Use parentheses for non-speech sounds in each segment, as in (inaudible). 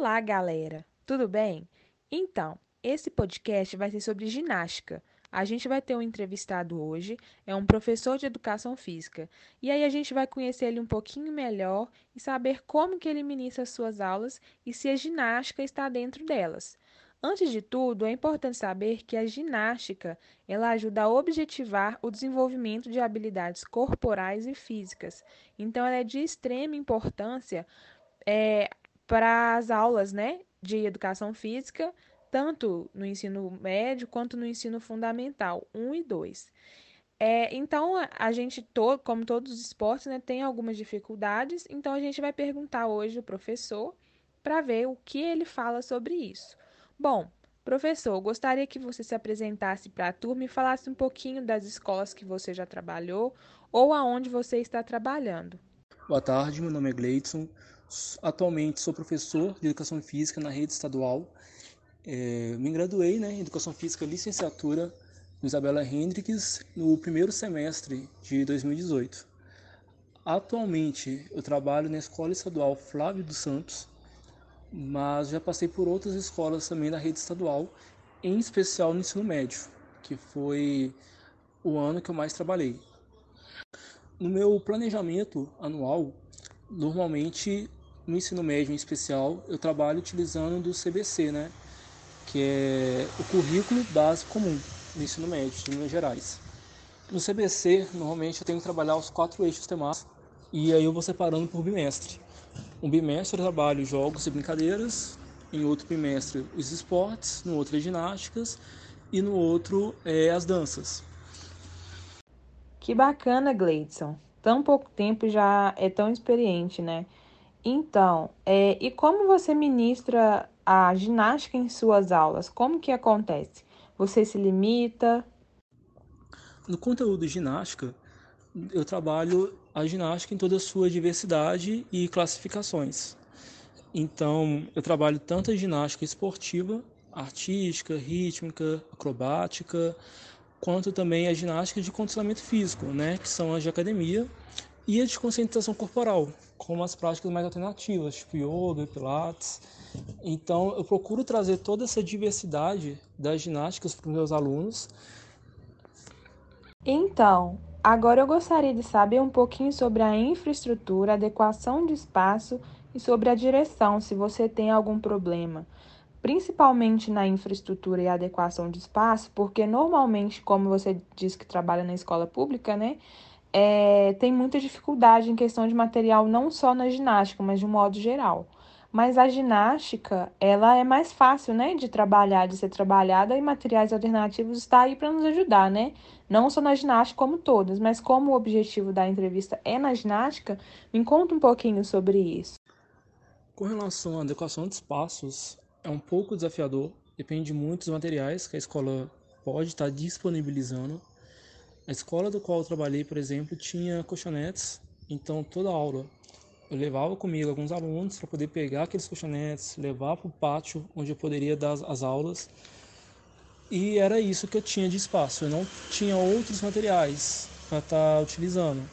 Olá, galera! Tudo bem? Então, esse podcast vai ser sobre ginástica. A gente vai ter um entrevistado hoje, é um professor de educação física. E aí a gente vai conhecer ele um pouquinho melhor e saber como que ele ministra suas aulas e se a ginástica está dentro delas. Antes de tudo, é importante saber que a ginástica ela ajuda a objetivar o desenvolvimento de habilidades corporais e físicas. Então, ela é de extrema importância é, para as aulas né, de educação física, tanto no ensino médio quanto no ensino fundamental 1 e 2. É, então, a gente, to, como todos os esportes, né, tem algumas dificuldades, então a gente vai perguntar hoje o professor para ver o que ele fala sobre isso. Bom, professor, gostaria que você se apresentasse para a turma e falasse um pouquinho das escolas que você já trabalhou ou aonde você está trabalhando. Boa tarde, meu nome é Gleidson. Atualmente sou professor de Educação Física na rede estadual. É, me graduei né, em Educação Física licenciatura no Isabela Hendricks no primeiro semestre de 2018. Atualmente eu trabalho na Escola Estadual Flávio dos Santos, mas já passei por outras escolas também da rede estadual, em especial no ensino médio, que foi o ano que eu mais trabalhei. No meu planejamento anual, normalmente no ensino médio em especial, eu trabalho utilizando do CBC, né? Que é o currículo básico comum no ensino médio de Minas Gerais. No CBC, normalmente eu tenho que trabalhar os quatro eixos temáticos e aí eu vou separando por bimestre. Um bimestre eu trabalho jogos e brincadeiras, em outro bimestre os esportes, no outro as ginásticas e no outro é, as danças. Que bacana, Gleidson. Tão pouco tempo já é tão experiente, né? Então, é, e como você ministra a ginástica em suas aulas? Como que acontece? Você se limita? No conteúdo de ginástica, eu trabalho a ginástica em toda a sua diversidade e classificações. Então, eu trabalho tanto a ginástica esportiva, artística, rítmica, acrobática, quanto também a ginástica de condicionamento físico, né, que são as de academia, e a de conscientização corporal, como as práticas mais alternativas, tipo yoga, pilates. Então, eu procuro trazer toda essa diversidade das ginásticas para os meus alunos. Então, Agora eu gostaria de saber um pouquinho sobre a infraestrutura, adequação de espaço e sobre a direção, se você tem algum problema, principalmente na infraestrutura e adequação de espaço, porque normalmente, como você disse que trabalha na escola pública, né, é, tem muita dificuldade em questão de material, não só na ginástica, mas de um modo geral. Mas a ginástica, ela é mais fácil, né, de trabalhar, de ser trabalhada e materiais alternativos está aí para nos ajudar, né? Não só na ginástica como todas, mas como o objetivo da entrevista é na ginástica, me conta um pouquinho sobre isso. Com relação à adequação de espaços, é um pouco desafiador, depende muito dos materiais que a escola pode estar disponibilizando. A escola do qual eu trabalhei, por exemplo, tinha colchonetes, então toda aula eu levava comigo alguns alunos para poder pegar aqueles colchonetes, levar para o pátio onde eu poderia dar as aulas. E era isso que eu tinha de espaço. Eu não tinha outros materiais para estar tá utilizando.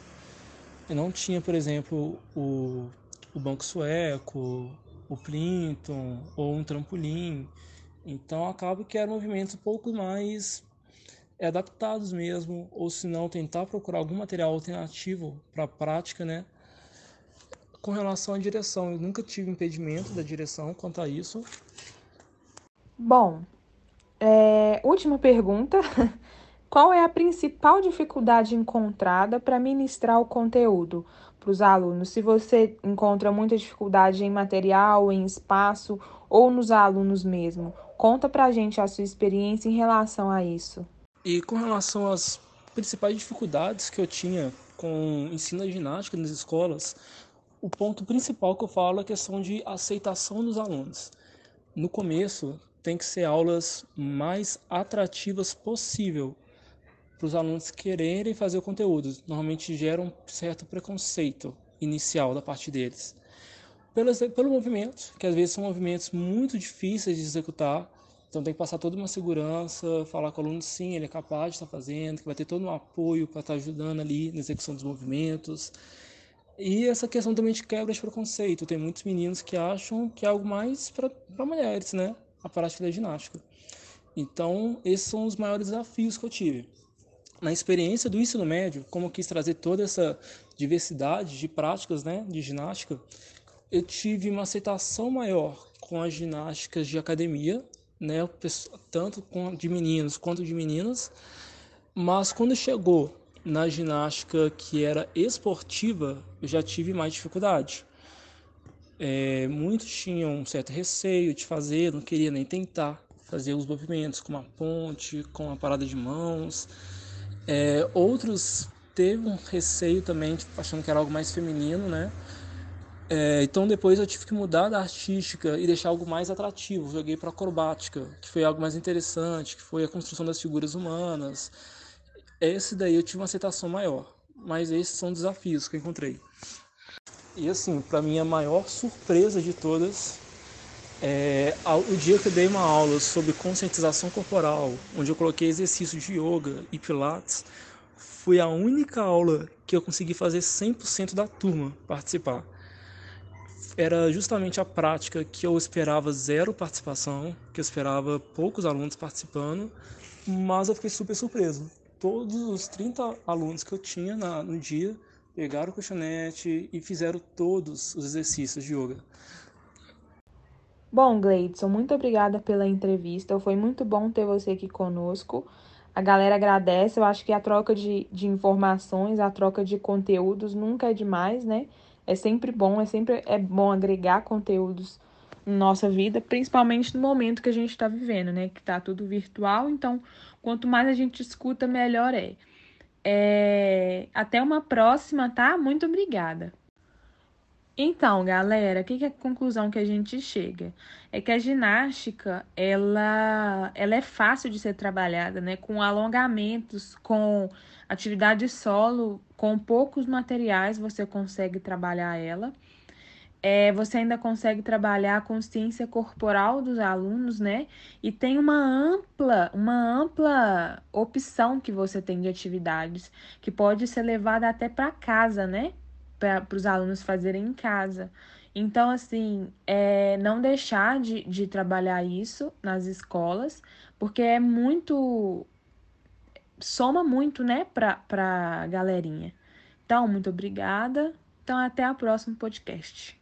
Eu não tinha, por exemplo, o, o banco sueco, o Plinton ou um trampolim. Então acaba que eram movimentos um pouco mais adaptados mesmo, ou se não tentar procurar algum material alternativo para a prática, né? Com relação à direção, eu nunca tive impedimento da direção quanto a isso. Bom, é, última pergunta. (laughs) Qual é a principal dificuldade encontrada para ministrar o conteúdo para os alunos? Se você encontra muita dificuldade em material, em espaço ou nos alunos mesmo, conta para a gente a sua experiência em relação a isso. E com relação às principais dificuldades que eu tinha com ensino de ginástica nas escolas, o ponto principal que eu falo é a questão de aceitação dos alunos. No começo, tem que ser aulas mais atrativas possível para os alunos quererem fazer o conteúdo. Normalmente gera um certo preconceito inicial da parte deles. Pelo, pelo movimento, que às vezes são movimentos muito difíceis de executar, então tem que passar toda uma segurança, falar com o aluno sim, ele é capaz de estar fazendo, que vai ter todo um apoio para estar ajudando ali na execução dos movimentos. E essa questão também de quebra de preconceito. Tem muitos meninos que acham que é algo mais para mulheres, né? A prática da ginástica. Então, esses são os maiores desafios que eu tive. Na experiência do ensino médio, como eu quis trazer toda essa diversidade de práticas né, de ginástica, eu tive uma aceitação maior com as ginásticas de academia, né, tanto de meninos quanto de meninas, mas quando chegou na ginástica que era esportiva, eu já tive mais dificuldade. É, muitos tinham um certo receio de fazer, não queria nem tentar fazer os movimentos com uma ponte, com uma parada de mãos. É, outros teve um receio também, tipo, achando que era algo mais feminino, né? É, então depois eu tive que mudar da artística e deixar algo mais atrativo. Joguei para acrobática, que foi algo mais interessante, que foi a construção das figuras humanas. Esse daí eu tive uma aceitação maior, mas esses são desafios que eu encontrei. E assim, para mim a maior surpresa de todas é o dia que eu dei uma aula sobre conscientização corporal, onde eu coloquei exercícios de yoga e pilates, foi a única aula que eu consegui fazer 100% da turma participar era justamente a prática que eu esperava zero participação, que eu esperava poucos alunos participando, mas eu fiquei super surpreso. Todos os 30 alunos que eu tinha na, no dia pegaram o colchonete e fizeram todos os exercícios de yoga. Bom, Gleidson, muito obrigada pela entrevista. Foi muito bom ter você aqui conosco. A galera agradece. Eu acho que a troca de, de informações, a troca de conteúdos nunca é demais, né? É sempre bom, é sempre é bom agregar conteúdos na nossa vida, principalmente no momento que a gente está vivendo, né? Que tá tudo virtual, então quanto mais a gente escuta, melhor é. é... Até uma próxima, tá? Muito obrigada. Então, galera, que, que é a conclusão que a gente chega? É que a ginástica, ela, ela é fácil de ser trabalhada, né? Com alongamentos, com atividade solo, com poucos materiais você consegue trabalhar ela. É, você ainda consegue trabalhar a consciência corporal dos alunos, né? E tem uma ampla, uma ampla opção que você tem de atividades que pode ser levada até para casa, né? Para os alunos fazerem em casa. Então, assim, é, não deixar de, de trabalhar isso nas escolas, porque é muito. soma muito, né, para a galerinha. Então, muito obrigada. Então, até o próximo podcast.